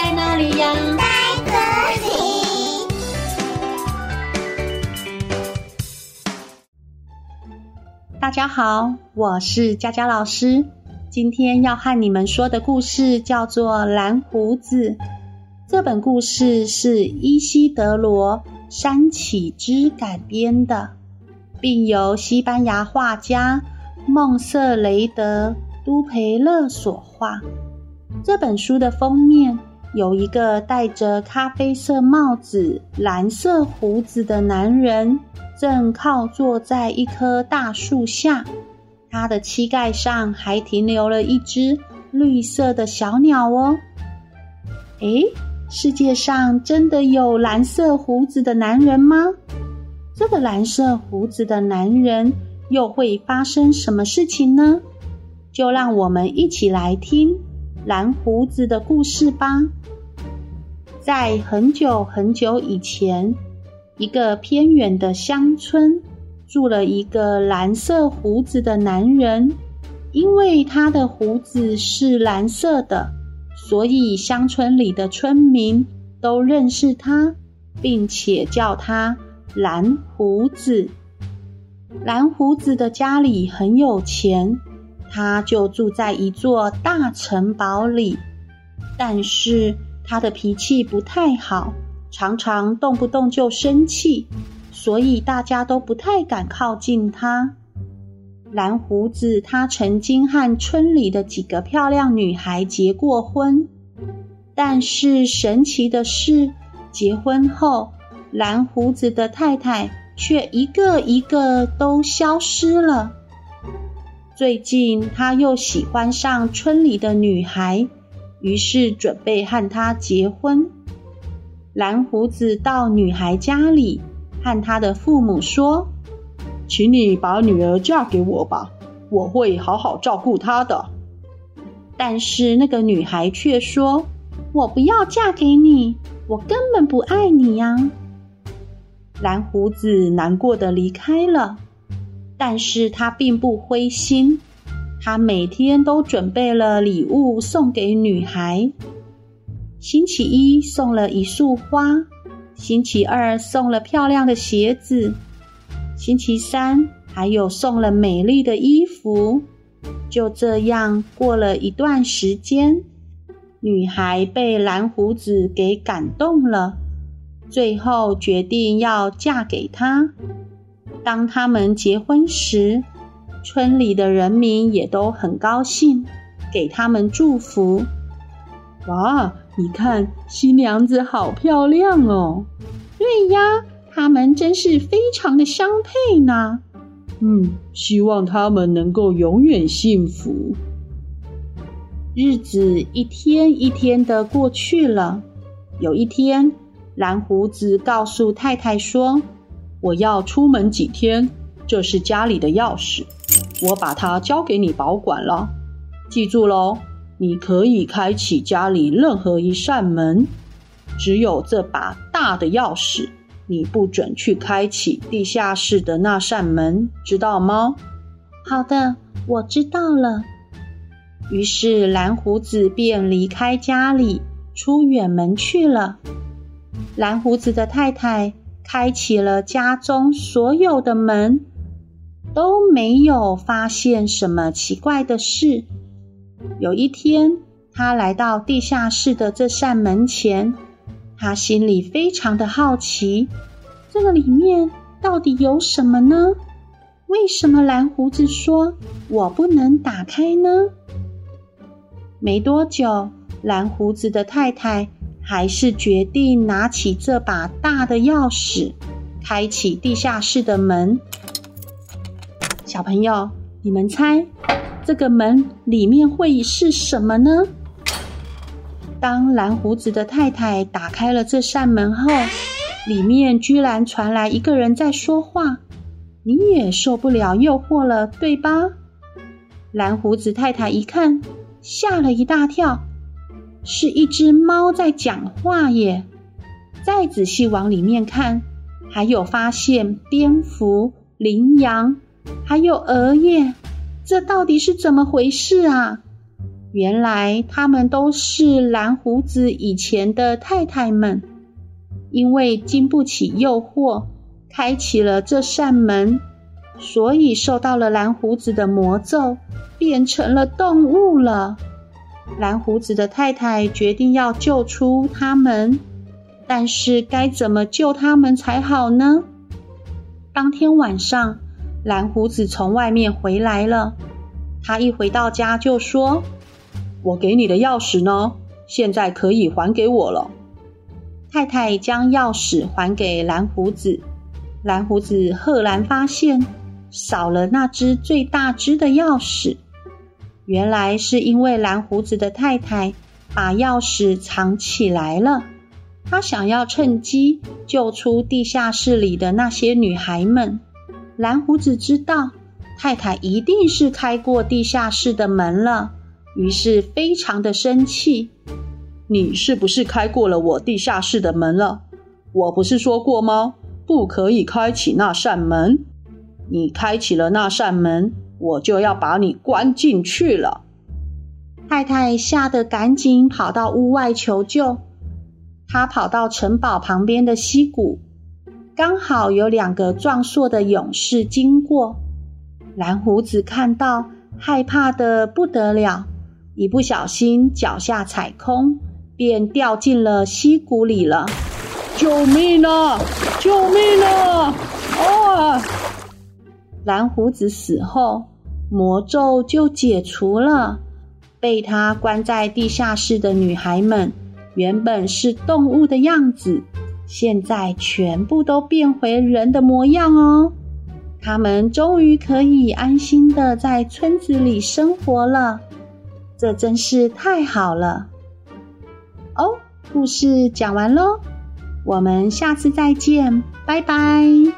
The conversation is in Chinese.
在哪里呀？在这里。大家好，我是佳佳老师。今天要和你们说的故事叫做《蓝胡子》。这本故事是伊西德罗·山启之改编的，并由西班牙画家孟瑟雷德·都培勒所画。这本书的封面有一个戴着咖啡色帽子、蓝色胡子的男人。正靠坐在一棵大树下，他的膝盖上还停留了一只绿色的小鸟哦。诶，世界上真的有蓝色胡子的男人吗？这个蓝色胡子的男人又会发生什么事情呢？就让我们一起来听蓝胡子的故事吧。在很久很久以前。一个偏远的乡村，住了一个蓝色胡子的男人。因为他的胡子是蓝色的，所以乡村里的村民都认识他，并且叫他蓝胡子。蓝胡子的家里很有钱，他就住在一座大城堡里。但是他的脾气不太好。常常动不动就生气，所以大家都不太敢靠近他。蓝胡子他曾经和村里的几个漂亮女孩结过婚，但是神奇的是，结婚后蓝胡子的太太却一个一个都消失了。最近他又喜欢上村里的女孩，于是准备和她结婚。蓝胡子到女孩家里，和她的父母说：“请你把女儿嫁给我吧，我会好好照顾她的。”但是那个女孩却说：“我不要嫁给你，我根本不爱你呀。”蓝胡子难过的离开了，但是他并不灰心，他每天都准备了礼物送给女孩。星期一送了一束花，星期二送了漂亮的鞋子，星期三还有送了美丽的衣服。就这样过了一段时间，女孩被蓝胡子给感动了，最后决定要嫁给他。当他们结婚时，村里的人民也都很高兴，给他们祝福。哇！你看，新娘子好漂亮哦！对呀，他们真是非常的相配呢。嗯，希望他们能够永远幸福。日子一天一天的过去了。有一天，蓝胡子告诉太太说：“我要出门几天，这是家里的钥匙，我把它交给你保管了。记住喽。”你可以开启家里任何一扇门，只有这把大的钥匙，你不准去开启地下室的那扇门，知道吗？好的，我知道了。于是蓝胡子便离开家里，出远门去了。蓝胡子的太太开启了家中所有的门，都没有发现什么奇怪的事。有一天，他来到地下室的这扇门前，他心里非常的好奇，这个里面到底有什么呢？为什么蓝胡子说我不能打开呢？没多久，蓝胡子的太太还是决定拿起这把大的钥匙，开启地下室的门。小朋友，你们猜？这个门里面会是什么呢？当蓝胡子的太太打开了这扇门后，里面居然传来一个人在说话。你也受不了诱惑了，对吧？蓝胡子太太一看，吓了一大跳，是一只猫在讲话耶！再仔细往里面看，还有发现蝙蝠、羚羊，还有鹅耶！这到底是怎么回事啊？原来他们都是蓝胡子以前的太太们，因为经不起诱惑，开启了这扇门，所以受到了蓝胡子的魔咒，变成了动物了。蓝胡子的太太决定要救出他们，但是该怎么救他们才好呢？当天晚上，蓝胡子从外面回来了。他一回到家就说：“我给你的钥匙呢？现在可以还给我了。”太太将钥匙还给蓝胡子，蓝胡子赫然发现少了那只最大只的钥匙。原来是因为蓝胡子的太太把钥匙藏起来了。他想要趁机救出地下室里的那些女孩们。蓝胡子知道太太一定是开过地下室的门了，于是非常的生气：“你是不是开过了我地下室的门了？我不是说过吗？不可以开启那扇门。你开启了那扇门，我就要把你关进去了。”太太吓得赶紧跑到屋外求救。他跑到城堡旁边的溪谷，刚好有两个壮硕的勇士经过。蓝胡子看到，害怕得不得了，一不小心脚下踩空，便掉进了溪谷里了。救命啊！救命啊！啊！蓝胡子死后，魔咒就解除了，被他关在地下室的女孩们。原本是动物的样子，现在全部都变回人的模样哦。他们终于可以安心的在村子里生活了，这真是太好了。哦，故事讲完喽，我们下次再见，拜拜。